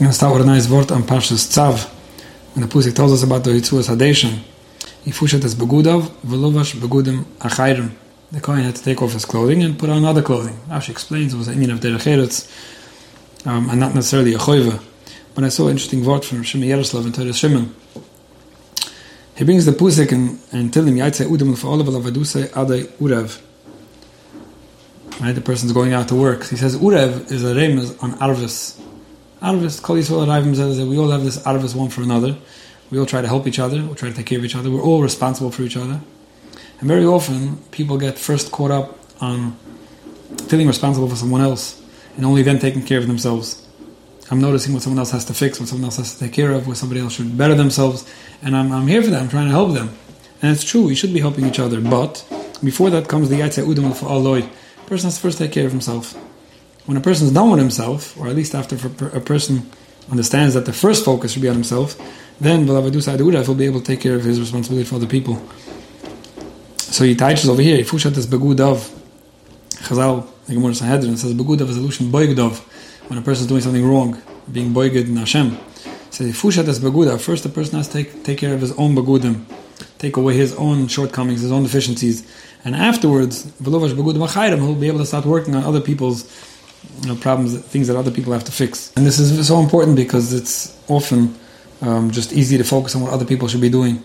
I'm going to start with a nice word on Parshas Tzav. When the Pusik tells us about the Yitzuas Hadeshin, Yifushat es begudav, velovash begudim achayrim. The Kohen had to take off his clothing and put on other clothing. Rashi explains was an Indian of Derech Eretz, um, and not necessarily a choiva. But I saw an interesting word from Shimon Yaroslav in Torah Shimon. He brings the Pusik and, and tell him, Yaitze udem l'fa'olav alavaduse adai urev. Right, the person's going out to work. He says, Urev is a remez on Arvis. Arvis, Kol Yisrael Arivim that we all have this Arvis one for another. We all try to help each other, we try to take care of each other, we're all responsible for each other. And very often, people get first caught up on feeling responsible for someone else and only then taking care of themselves. I'm noticing what someone else has to fix, what someone else has to take care of, what somebody else should better themselves, and I'm, I'm here for them, I'm trying to help them. And it's true, we should be helping each other, but before that comes the Yaitse Udam for Aloy. A person has to first take care of himself when a person is done with himself, or at least after a person understands that the first focus should be on himself, then he'll be able to take care of his responsibility for other people. So he teaches over here, Fushat is Begudav. Chazal, the Gemara Sanhedrin says Begudav is a solution Boigdav, when a person is doing something wrong, being Boiged in Hashem. So Fushat is Begudav. First, the person has to take, take care of his own Begudim, take away his own shortcomings, his own deficiencies. And afterwards, Velovash Begudim he'll be able to start working on other people's you know, problems, things that other people have to fix. And this is so important because it's often um, just easy to focus on what other people should be doing.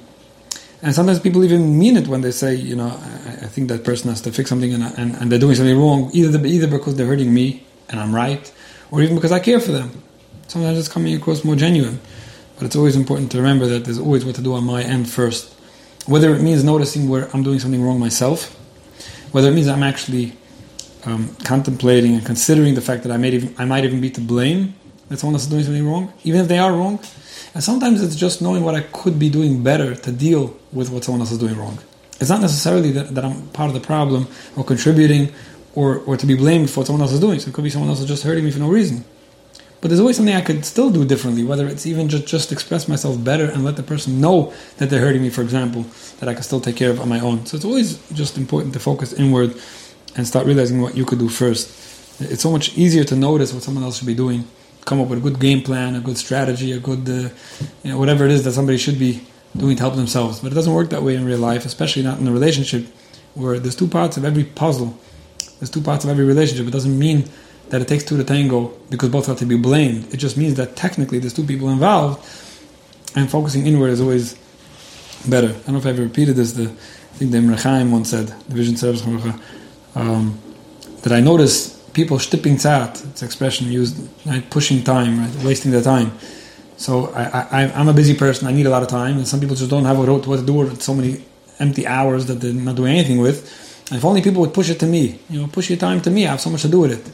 And sometimes people even mean it when they say, you know, I, I think that person has to fix something and, and, and they're doing something wrong, either, either because they're hurting me and I'm right, or even because I care for them. Sometimes it's coming across more genuine. But it's always important to remember that there's always what to do on my end first. Whether it means noticing where I'm doing something wrong myself, whether it means I'm actually um, contemplating and considering the fact that I, might even, I might even be to blame that someone else is doing something wrong, even if they are wrong. And sometimes it's just knowing what I could be doing better to deal with what someone else is doing wrong. It's not necessarily that, that I'm part of the problem or contributing or, or to be blamed for what someone else is doing. So it could be someone else is just hurting me for no reason. But there's always something I could still do differently, whether it's even just, just express myself better and let the person know that they're hurting me, for example, that I can still take care of on my own. So it's always just important to focus inward and start realizing what you could do first. It's so much easier to notice what someone else should be doing, come up with a good game plan, a good strategy, a good, uh, you know, whatever it is that somebody should be doing to help themselves. But it doesn't work that way in real life, especially not in a relationship where there's two parts of every puzzle, there's two parts of every relationship. It doesn't mean that it takes two to tango because both have to be blamed. It just means that technically there's two people involved, and focusing inward is always better. I don't know if I ever repeated this. The, I think the Imre Chaim once said, the Vision Service um, that I notice people stipping tzat, it's expression used, right, pushing time, right, wasting their time. So I, I'm a busy person, I need a lot of time, and some people just don't have a road what to do with so many empty hours that they're not doing anything with. And if only people would push it to me, you know, push your time to me, I have so much to do with it.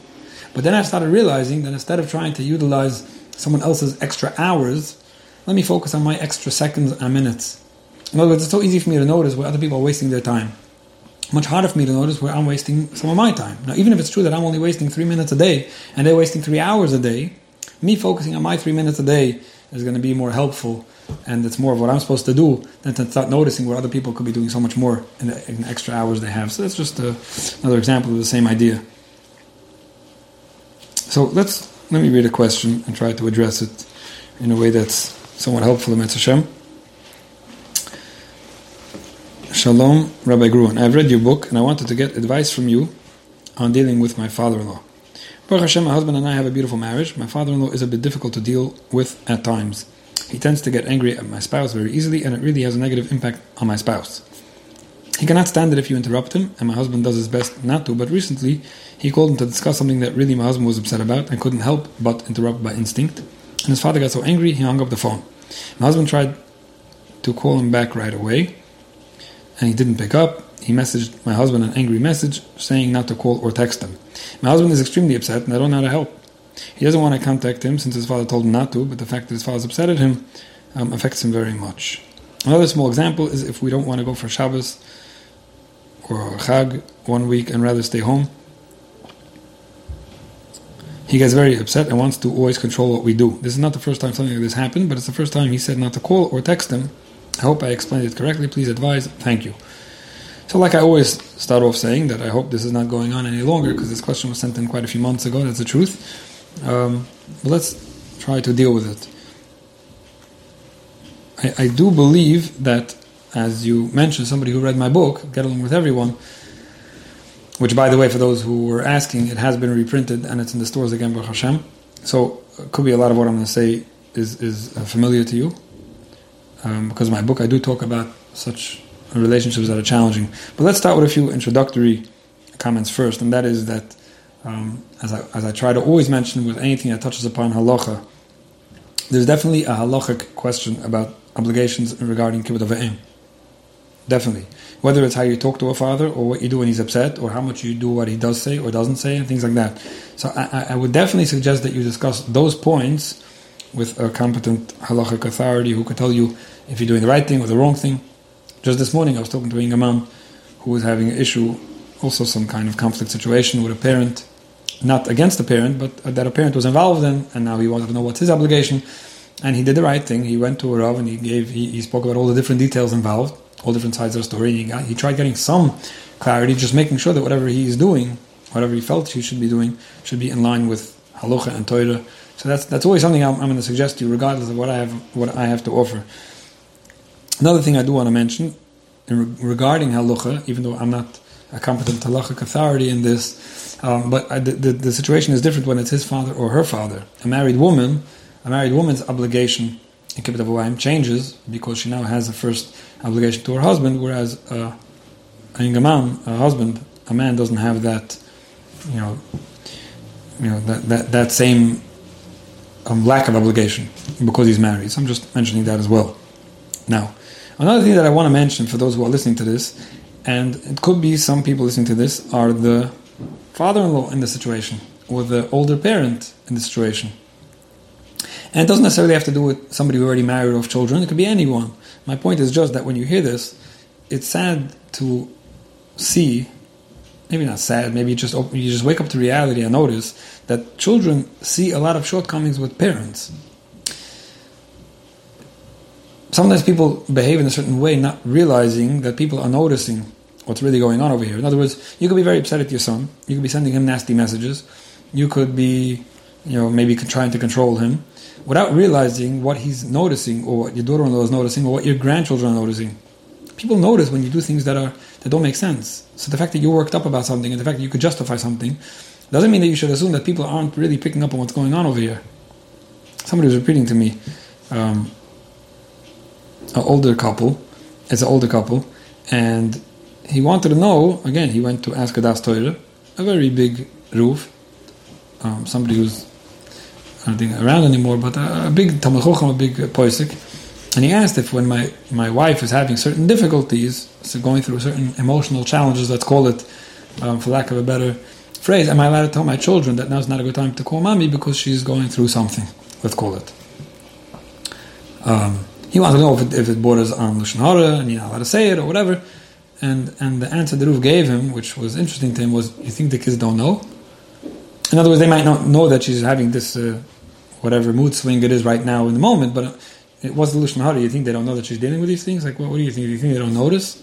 But then I started realizing that instead of trying to utilize someone else's extra hours, let me focus on my extra seconds and minutes. In other words, it's so easy for me to notice where other people are wasting their time much harder for me to notice where I'm wasting some of my time. Now, even if it's true that I'm only wasting three minutes a day and they're wasting three hours a day, me focusing on my three minutes a day is going to be more helpful and it's more of what I'm supposed to do than to start noticing where other people could be doing so much more in the, in the extra hours they have. So that's just a, another example of the same idea. So let's let me read a question and try to address it in a way that's somewhat helpful in Hashem. Shalom, Rabbi Gruen. I've read your book and I wanted to get advice from you on dealing with my father-in-law. Baruch Hashem, my husband and I have a beautiful marriage. My father-in-law is a bit difficult to deal with at times. He tends to get angry at my spouse very easily and it really has a negative impact on my spouse. He cannot stand it if you interrupt him, and my husband does his best not to, but recently he called him to discuss something that really my husband was upset about and couldn't help but interrupt by instinct. And his father got so angry he hung up the phone. My husband tried to call him back right away, and he didn't pick up, he messaged my husband an angry message saying not to call or text him. My husband is extremely upset and I don't know how to help. He doesn't want to contact him since his father told him not to, but the fact that his father is upset at him um, affects him very much. Another small example is if we don't want to go for Shabbos or Chag one week and rather stay home, he gets very upset and wants to always control what we do. This is not the first time something like this happened, but it's the first time he said not to call or text him I hope I explained it correctly. Please advise. Thank you. So, like I always start off saying, that I hope this is not going on any longer because this question was sent in quite a few months ago. That's the truth. Um, but let's try to deal with it. I, I do believe that, as you mentioned, somebody who read my book, Get Along with Everyone, which, by the way, for those who were asking, it has been reprinted and it's in the stores again, Baruch Hashem. So, it could be a lot of what I'm going to say is, is uh, familiar to you. Um, because in my book, I do talk about such relationships that are challenging. But let's start with a few introductory comments first, and that is that, um, as, I, as I try to always mention with anything that touches upon halacha, there's definitely a halachic question about obligations regarding kibbud av v'em. Definitely. Whether it's how you talk to a father, or what you do when he's upset, or how much you do what he does say or doesn't say, and things like that. So I, I would definitely suggest that you discuss those points with a competent halachic authority who can tell you if you're doing the right thing or the wrong thing. Just this morning, I was talking to a young man who was having an issue, also some kind of conflict situation with a parent, not against the parent, but that a parent was involved in, and now he wanted to know what's his obligation. And he did the right thing. He went to a Rav and he gave, he, he spoke about all the different details involved, all different sides of the story. He, got, he tried getting some clarity, just making sure that whatever he is doing, whatever he felt he should be doing, should be in line with halacha and Torah. So that's that's always something I'm, I'm going to suggest to you, regardless of what I have what I have to offer. Another thing I do want to mention regarding halacha, even though I'm not a competent halachic authority in this, um, but I, the, the, the situation is different when it's his father or her father. A married woman a married woman's obligation in Kibbud Av V'em changes because she now has the first obligation to her husband, whereas uh, a man, a husband, a man doesn't have that, you know, you know that that, that same lack of obligation because he's married. So I'm just mentioning that as well. Now, another thing that I want to mention for those who are listening to this, and it could be some people listening to this, are the father-in-law in the situation or the older parent in the situation. And it doesn't necessarily have to do with somebody who already married or children. It could be anyone. My point is just that when you hear this, it's sad to see. Maybe not sad. Maybe you just open, you just wake up to reality and notice that children see a lot of shortcomings with parents. Sometimes people behave in a certain way, not realizing that people are noticing what's really going on over here. In other words, you could be very upset at your son. You could be sending him nasty messages. You could be, you know, maybe trying to control him without realizing what he's noticing or what your daughter-in-law is noticing or what your grandchildren are noticing. People notice when you do things that are that don't make sense. So the fact that you're worked up about something and the fact that you could justify something doesn't mean that you should assume that people aren't really picking up on what's going on over here. Somebody was repeating to me, um, an older couple, as an older couple, and he wanted to know. Again, he went to ask a das Torah, a very big Ruv, um, somebody who's I don't think around anymore, but a, a big Talmud a big poisik. And he asked if when my, my wife is having certain difficulties, so going through certain emotional challenges, let's call it, um, for lack of a better phrase, am I allowed to tell my children that now's not a good time to call mommy because she's going through something, let's call it. Um, he wanted to know if it, if it borders on Lashon Hara and you're not allowed to say it or whatever. And, and the answer the Ruf gave him, which was interesting to him, was, you think the kids don't know? In other words, they might not know that she's having this, uh, whatever mood swing it is right now in the moment, but was the Lushon Hara. You think they don't know that she's dealing with these things? Like, what, what do you think? Do you think they don't notice?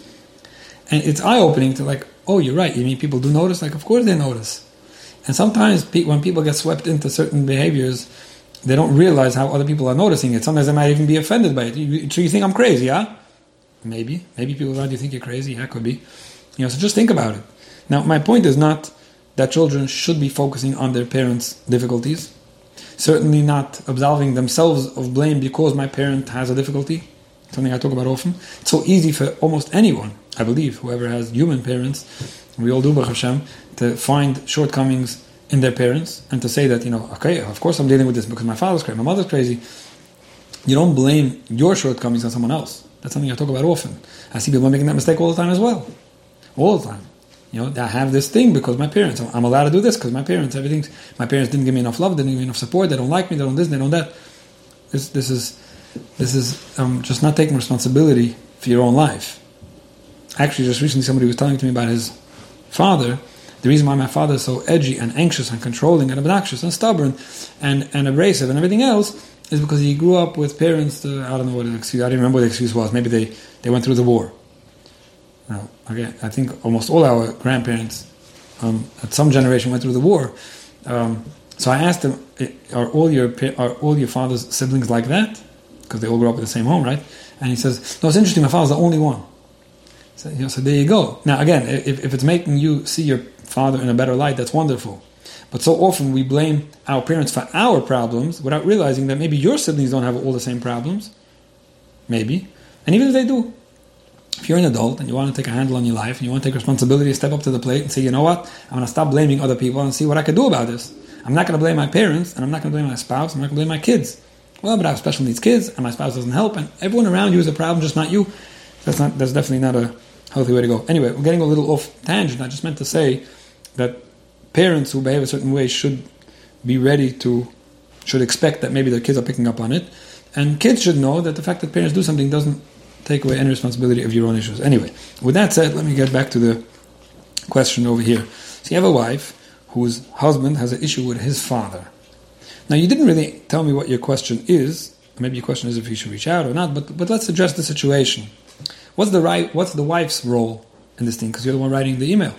And it's eye opening to like, oh, you're right. You mean people do notice? Like, of course they notice. And sometimes pe- when people get swept into certain behaviors, they don't realize how other people are noticing it. Sometimes they might even be offended by it. You, so you think I'm crazy, yeah? Maybe. Maybe people around you think you're crazy. Yeah, could be. You know, so just think about it. Now, my point is not that children should be focusing on their parents' difficulties. Certainly not absolving themselves of blame because my parent has a difficulty, something I talk about often. It's so easy for almost anyone, I believe, whoever has human parents, we all do, Baruch Hashem, to find shortcomings in their parents and to say that, you know, okay, of course I'm dealing with this because my father's crazy, my mother's crazy. You don't blame your shortcomings on someone else. That's something I talk about often. I see people making that mistake all the time as well. All the time. You know, I have this thing because my parents. I'm allowed to do this because my parents. Everything. My parents didn't give me enough love. They Didn't give me enough support. They don't like me. They don't this. They don't that. This. This is. This is um, just not taking responsibility for your own life. Actually, just recently, somebody was telling to me about his father. The reason why my father is so edgy and anxious and controlling and obnoxious and stubborn and, and abrasive and everything else is because he grew up with parents. To, I don't know what the excuse. I don't remember what the excuse was. Maybe they, they went through the war now, again, I think almost all our grandparents um, at some generation went through the war. Um, So I asked him, "Are all your are all your father's siblings like that? Because they all grew up in the same home, right?" And he says, "No, it's interesting. My father's the only one." So, you know, so there you go. Now again, if, if it's making you see your father in a better light, that's wonderful. But so often we blame our parents for our problems without realizing that maybe your siblings don't have all the same problems. Maybe. And even if they do, if you're an adult and you want to take a handle on your life and you want to take responsibility, step up to the plate and say, you know what, I'm going to stop blaming other people and see what I can do about this. I'm not going to blame my parents and I'm not going to blame my spouse. I'm not going to blame my kids. Well, but I have special needs kids and my spouse doesn't help and everyone around you is a problem, just not you. That's not. That's definitely not a healthy way to go. Anyway, we're getting a little off tangent. I just meant to say that parents who behave a certain way should be ready to, should expect that maybe their kids are picking up on it, and kids should know that the fact that parents do something doesn't take away any responsibility of your own issues. Anyway, with that said, let me get back to the question over here. So you have a wife whose husband has an issue with his father. Now you didn't really tell me what your question is. Maybe your question is if he should reach out or not. But but let's address the situation. What's the right? What's the wife's role in this thing? Because you're the one writing the email.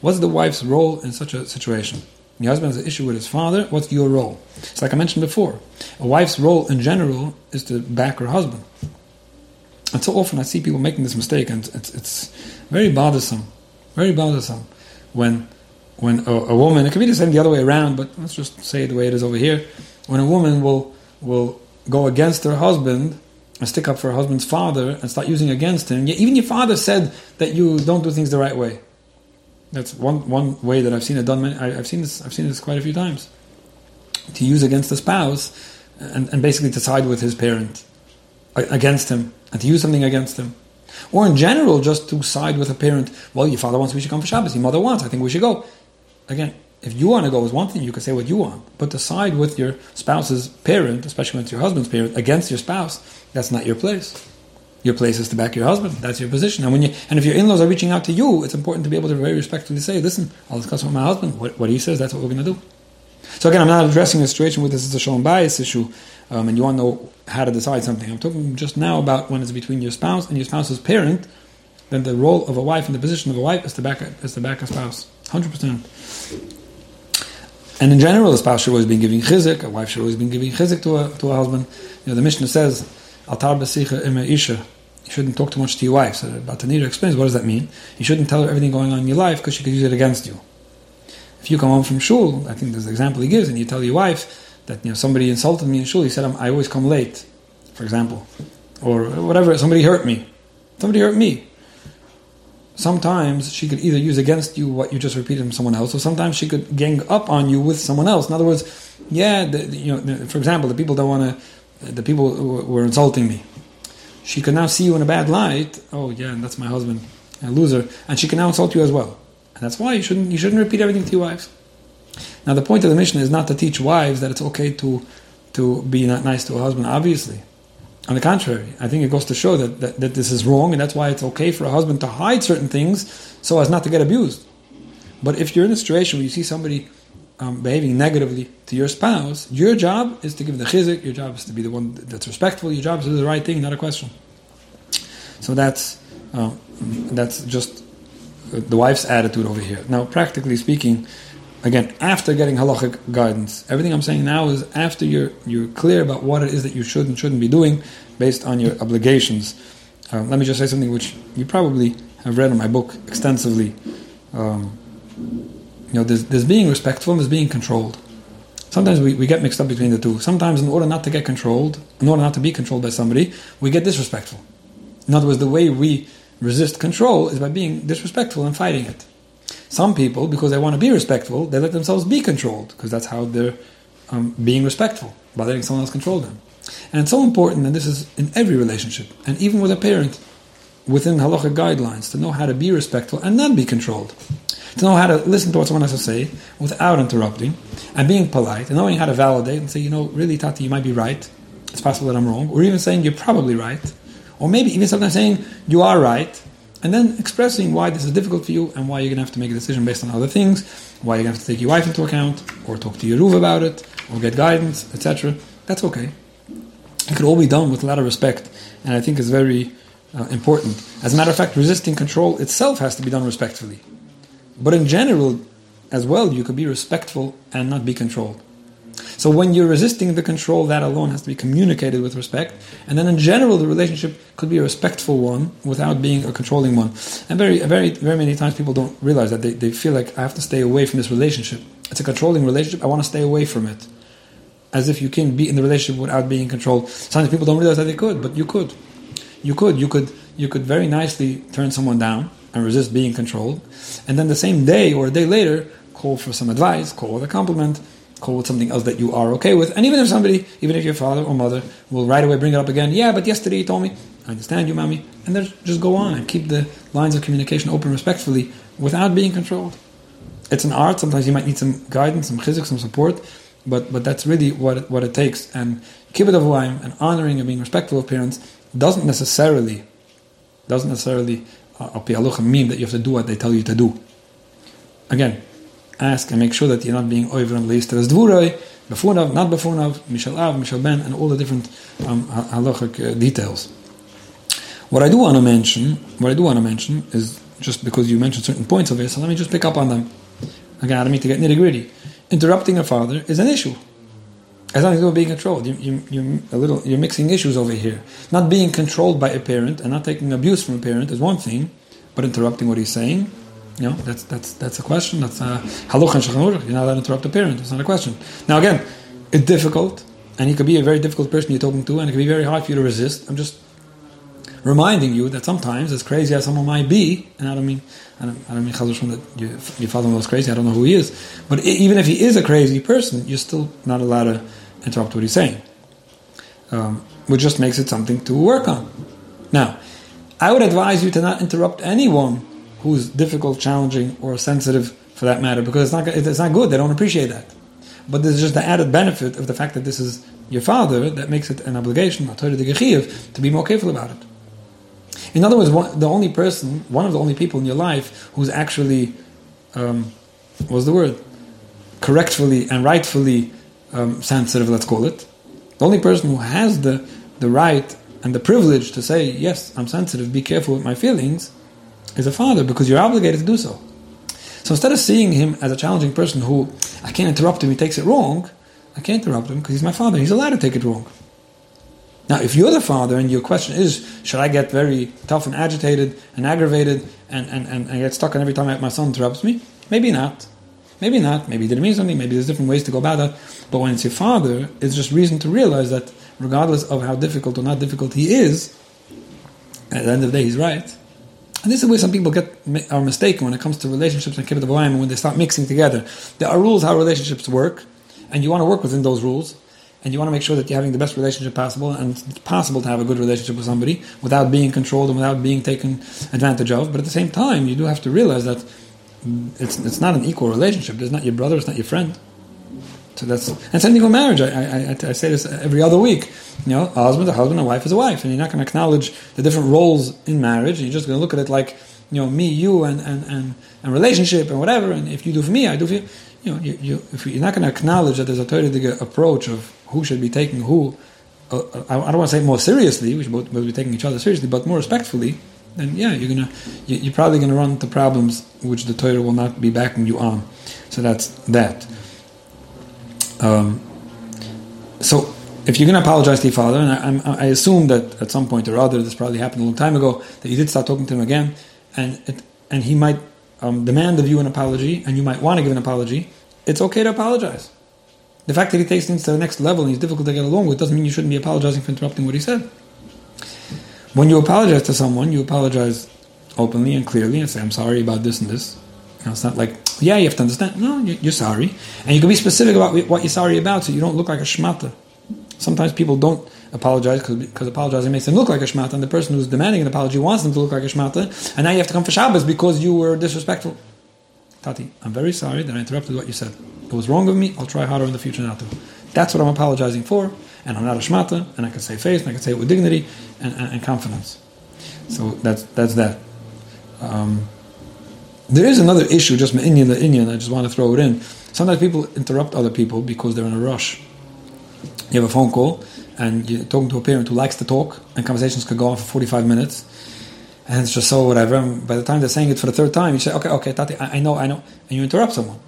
What's the wife's role in such a situation? Your husband has an issue with his father. What's your role? It's like I mentioned before. A wife's role in general is to back her husband. And so often I see people making this mistake, and it's, it's very bothersome, very bothersome when when a, a, woman. It could be the same the other way around, but let's just say the way it is over here. When a woman will will go against her husband and stick up for her husband's father and start using against him. Even your father said that you don't do things the right way. That's one one way that I've seen it done. Many, I, have seen this. I've seen this quite a few times. To use against the spouse, and, and basically to side with his parent against him, and to use something against him, or in general, just to side with a parent. Well, your father wants we should come for Shabbos. Your mother wants. I think we should go. Again, if you want to go is one thing, you can say what you want. But to side with your spouse's parent, especially when it's your husband's parent, against your spouse, that's not your place. Your place is to back your husband. That's your position. And when you and if your in-laws are reaching out to you, it's important to be able to very respectfully say, "Listen, I'll discuss with my husband. What, what he says, that's what we're going to do." So again, I'm not addressing a situation with this is a shalom bayis issue, um, and you want to know how to decide something. I'm talking just now about when it's between your spouse and your spouse's parent. Then the role of a wife and the position of a wife is to back is to back a spouse, hundred percent. And in general, a spouse should always be giving chizik, a wife should always be giving chizik to a, to a husband. You know, the Mishnah says, Al tarbeh sicha isha. You shouldn't talk too much to your wife. So Bartenura explains, what does that mean? You shouldn't tell her everything going on in your life because she could use it against you. If you come home from shul, I think there's the example he gives, and you tell your wife that you know somebody insulted me in shul, he said, I always come late, for example. Or whatever, somebody hurt me. Somebody hurt me sometimes she could either use against you what you just repeated from someone else, or sometimes she could gang up on you with someone else. In other words, yeah, the, you know, the, for example, the people that want to, the people were insulting me, she could now see you in a bad light. Oh yeah, and that's my husband, a loser, and she can now insult you as well. And that's why you shouldn't you shouldn't repeat everything to your wives. Now the point of the Mishnah is not to teach wives that it's okay to to be not nice to a husband. Obviously, on the contrary, I think it goes to show that, that, that, this is wrong, and that's why it's okay for a husband to hide certain things so as not to get abused. But if you're in a situation where you see somebody um, behaving negatively to your spouse, your job is to give the chizik, your job is to be the one that's respectful, your job is to do the right thing, not a question. So that's, uh, that's just the wife's attitude over here. Now, practically speaking, Again, after getting halachic guidance, everything I'm saying now is after you're you're clear about what it is that you should and shouldn't be doing based on your obligations. Um, let me just say something which you probably have read in my book extensively. Um, you know, there's, there's being respectful and there's being controlled. Sometimes we, we get mixed up between the two. Sometimes, in order not to get controlled, in order not to be controlled by somebody, we get disrespectful. In other words, the way we resist control is by being disrespectful and fighting it. Some people, because they want to be respectful, they let themselves be controlled because that's how they're um, being respectful by letting someone else control them. And it's so important, and this is in every relationship, and even with a parent, within halacha guidelines, to know how to be respectful and not be controlled. To know how to listen to what someone has to say without interrupting, and being polite, and knowing how to validate and say, you know, really, Tati, you might be right. It's possible that I'm wrong. Or even saying, you're probably right. Or maybe even sometimes saying, you are right, and then expressing why this is difficult for you and why you're going to have to make a decision based on other things, why you're going to have to take your wife into account, or talk to your Ruv about it, or get guidance, etc. That's okay. It could all be done with a lot of respect, and I think it's very uh, important. As a matter of fact, resisting control itself has to be done respectfully. But in general, as well, you could be respectful and not be controlled. So when you're resisting the control, that alone has to be communicated with respect. And then in general, the relationship could be a respectful one without being a controlling one. And very, very, very many times people don't realize that. They, they feel like I have to stay away from this relationship. It's a controlling relationship. I want to stay away from it. As if you can be in the relationship without being controlled. Sometimes people don't realize that they could, but you could. You could. You could. You could very nicely turn someone down and resist being controlled, and then the same day or a day later call for some advice, call with a compliment, call with something else that you are okay with. And even if somebody, even if your father or mother will right away bring it up again, yeah, but yesterday you told me, I understand you, mommy, and then just go on and keep the lines of communication open respectfully without being controlled. It's an art. Sometimes you might need some guidance, some chizik, some support, but but that's really what it, what it takes. And kibbud av v'em and honoring and being respectful of parents doesn't necessarily doesn't necessarily uh, mean that you have to do what they tell you to do. Again, ask and make sure that you're not being over and least as dvurai, befunav, not before befunav, mishal av, mishal ben, and all the different um, halachic uh, details. What I do want to mention, what I do want to mention is just because you mentioned certain points of it, so let me just pick up on them. Again, I don't mean to get nitty gritty. Interrupting a father is an issue. As long as you're being controlled, you, you, you're a little, you're mixing issues over here. Not being controlled by a parent and not taking abuse from a parent is one thing, but interrupting what he's saying you know, that's that's that's a question. That's a halach and You're not allowed to interrupt a parent. It's not a question. Now again, it's difficult, and he could be a very difficult person you're talking to, and it can be very hard for you to resist. I'm just reminding you that sometimes, as crazy as someone might be, and I don't mean I don't, I don't mean that you, your father-in-law is crazy. I don't know who he is, but even if he is a crazy person, you're still not allowed to interrupt what he's saying, um, which just makes it something to work on. Now, I would advise you to not interrupt anyone who's difficult, challenging, or sensitive for that matter, because it's not it's not good. They don't appreciate that. But there's just the added benefit of the fact that this is your father that makes it an obligation, to be more careful about it. In other words, one, the only person, one of the only people in your life who's actually, um, what's the word, correctfully and rightfully um, sensitive, let's call it, the only person who has the, the right and the privilege to say, yes, I'm sensitive, be careful with my feelings, is a father because you're obligated to do so. So instead of seeing him as a challenging person who I can't interrupt him, he takes it wrong, I can't interrupt him because he's my father. He's allowed to take it wrong. Now, if you're the father and your question is, should I get very tough and agitated and aggravated and, and, and, and get stuck on every time my son interrupts me? Maybe not. Maybe not. Maybe it didn't mean something. Maybe there's different ways to go about that. But when it's your father, it's just reason to realize that regardless of how difficult or not difficult he is, at the end of the day, he's right. And this is where some people get are mistaken when it comes to relationships and kibbud and when they start mixing together. There are rules how relationships work, and you want to work within those rules, and you want to make sure that you're having the best relationship possible, and it's possible to have a good relationship with somebody without being controlled and without being taken advantage of. But at the same time, you do have to realize that it's it's not an equal relationship. It's not your brother. It's not your friend. So that's and same thing with marriage. I, I, I, say this every other week. You know, a husband, a husband, a wife is a wife, and you're not going to acknowledge the different roles in marriage. You're just going to look at it like you know me, you, and and, and, and relationship and whatever. And if you do for me, I do for you. You know, you, you if you're not going to acknowledge that there's a Torah approach of who should be taking who. Uh, I, I don't want to say more seriously. We should both, both be taking each other seriously, but more respectfully. Then yeah, you're gonna you're probably gonna run into problems which the Torah will not be backing you on. So that's that. Um, so if you're going to apologize to your father, and I, I, assume that at some point or other, this probably happened a long time ago, that you did start talking to him again, and it, and he might um, demand of you an apology, and you might want to give an apology, it's okay to apologize. The fact that he takes things to the next level and he's difficult to get along with doesn't mean you shouldn't be apologizing for interrupting what he said. When you apologize to someone, you apologize openly and clearly and say, I'm sorry about this and this. You know, it's not like, yeah, you have to understand. No, you're sorry. And you can be specific about what you're sorry about so you don't look like a shmata. Sometimes people don't apologize because apologizing makes them look like a shmata, and the person who's demanding an apology wants them to look like a shmata, and now you have to come for Shabbos because you were disrespectful. Tati, I'm very sorry that I interrupted what you said. It was wrong of me. I'll try harder in the future not to. That's what I'm apologizing for, and I'm not a shmata, and I can say face, and I can say it with dignity and, and, and confidence. So that's that's that. Um, there is another issue, just Indian the Indian. I just want to throw it in. Sometimes people interrupt other people because they're in a rush. You have a phone call and you're talking to a parent who likes to talk, and conversations could go on for 45 minutes, and it's just so whatever. And by the time they're saying it for the third time, you say, "Okay, okay, Tati, I, I know, I know," and you interrupt someone,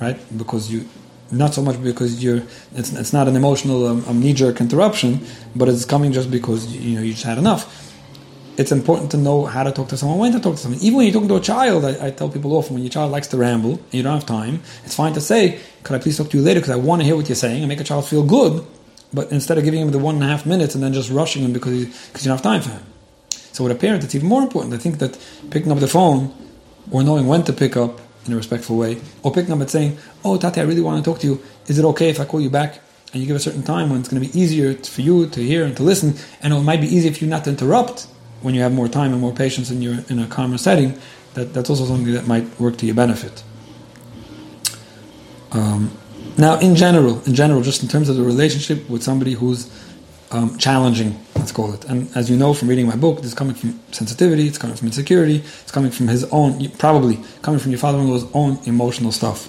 right? Because you not so much because you're it's, it's not an emotional um, um, knee-jerk interruption but it's coming just because you know you just had enough it's important to know how to talk to someone when to talk to someone. Even when you're talking to a child I, I tell people often when your child likes to ramble and you don't have time it's fine to say could I please talk to you later? Because I want to hear what you're saying and make a child feel good. But instead of giving him the one and a half minutes and then just rushing him because, he, because you don't have time for him. So with a parent it's even more important. I think that picking up the phone or knowing when to pick up in a respectful way, or picking up and saying, "Oh, Tati, I really want to talk to you. Is it okay if I call you back?" And you give a certain time when it's going to be easier for you to hear and to listen, and it might be easier for you not to interrupt when you have more time and more patience and you're in a calmer setting. That that's also something that might work to your benefit. Um, now, in general, in general, just in terms of the relationship with somebody who's um, challenging, let's call it. And as you know from reading my book, this is coming from sensitivity, it's coming from insecurity, it's coming from his own, probably coming from your father-in-law's own emotional stuff.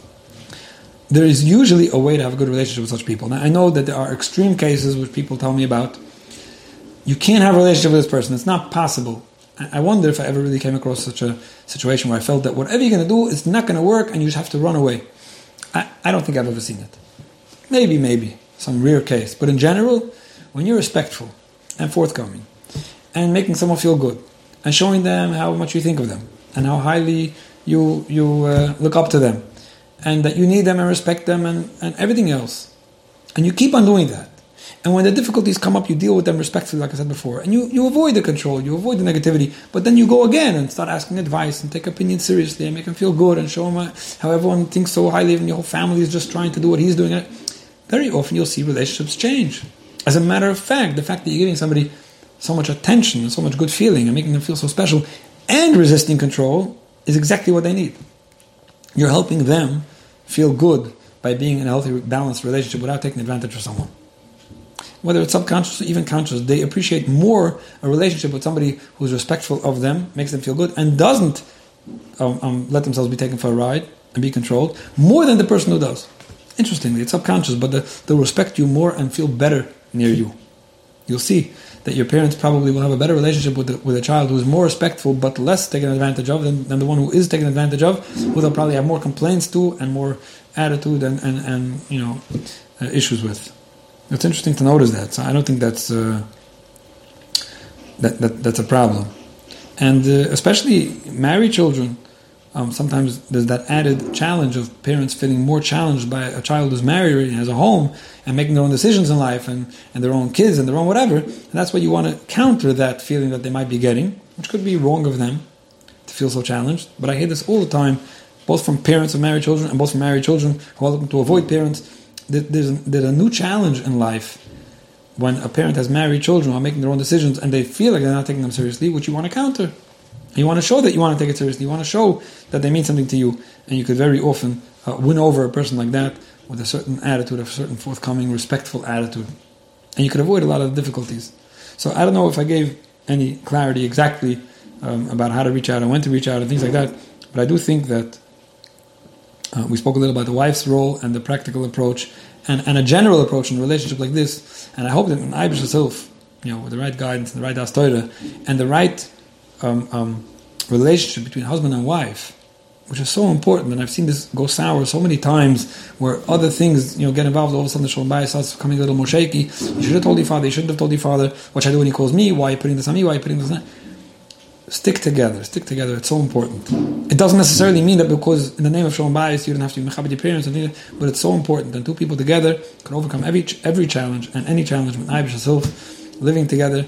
There is usually a way to have a good relationship with such people. Now, I know that there are extreme cases which people tell me about. You can't have a relationship with this person. It's not possible. I wonder if I ever really came across such a situation where I felt that whatever you're going to do, it's not going to work and you just have to run away. I, I don't think I've ever seen it. Maybe, maybe, some rare case. But in general, when you're respectful and forthcoming and making someone feel good and showing them how much you think of them and how highly you, you uh, look up to them and that you need them and respect them and, and everything else. And you keep on doing that. And when the difficulties come up, you deal with them respectfully, like I said before. And you, you avoid the control, you avoid the negativity. But then you go again and start asking advice and take opinions seriously and make them feel good and show them uh, how everyone thinks so highly of. Your whole family is just trying to do what he's doing. Very often you'll see relationships change. As a matter of fact, the fact that you're giving somebody so much attention and so much good feeling and making them feel so special and resisting control is exactly what they need. You're helping them feel good by being in a healthy, balanced relationship without taking advantage of someone. Whether it's subconscious or even conscious, they appreciate more a relationship with somebody who's respectful of them, makes them feel good, and doesn't um, um, let themselves be taken for a ride and be controlled, more than the person who does. Interestingly, it's subconscious, but they'll respect you more and feel better near you. You'll see that your parents probably will have a better relationship with, the, with a child who is more respectful but less taken advantage of than, than the one who is taken advantage of, who they'll probably have more complaints to and more attitude and, and, and you know uh, issues with. It's interesting to notice that. So I don't think that's uh, that, that that's a problem, and uh, especially married children um, sometimes there's that added challenge of parents feeling more challenged by a child who's married and has a home and making their own decisions in life and, and their own kids and their own whatever. And that's why you want to counter that feeling that they might be getting, which could be wrong of them to feel so challenged. But I hear this all the time, both from parents of married children and both from married children who are looking to avoid parents. There's, there's a new challenge in life when a parent has married children who are making their own decisions and they feel like they're not taking them seriously, which you want to counter. You want to show that you want to take it seriously. You want to show that they mean something to you, and you could very often uh, win over a person like that with a certain attitude, a certain forthcoming, respectful attitude, and you could avoid a lot of difficulties. So I don't know if I gave any clarity exactly um, about how to reach out and when to reach out and things like that, but I do think that uh, we spoke a little about the wife's role and the practical approach and, and a general approach in a relationship like this. And I hope that in Ibish itself, you know, with the right guidance and the right Astorah and the right um, um, relationship between husband and wife, which is so important, and I've seen this go sour so many times, where other things you know get involved. All of a sudden, the shalom bayis starts becoming a little more shaky. You should have told your father. You shouldn't have told your father. What should I do when he calls me? Why are you putting this on me? Why are you putting this on? Stick together. Stick together. It's so important. It doesn't necessarily mean that because in the name of shalom bayis you don't have to be mechabed your parents, but it's so important that two people together can overcome every every challenge and any challenge with living together.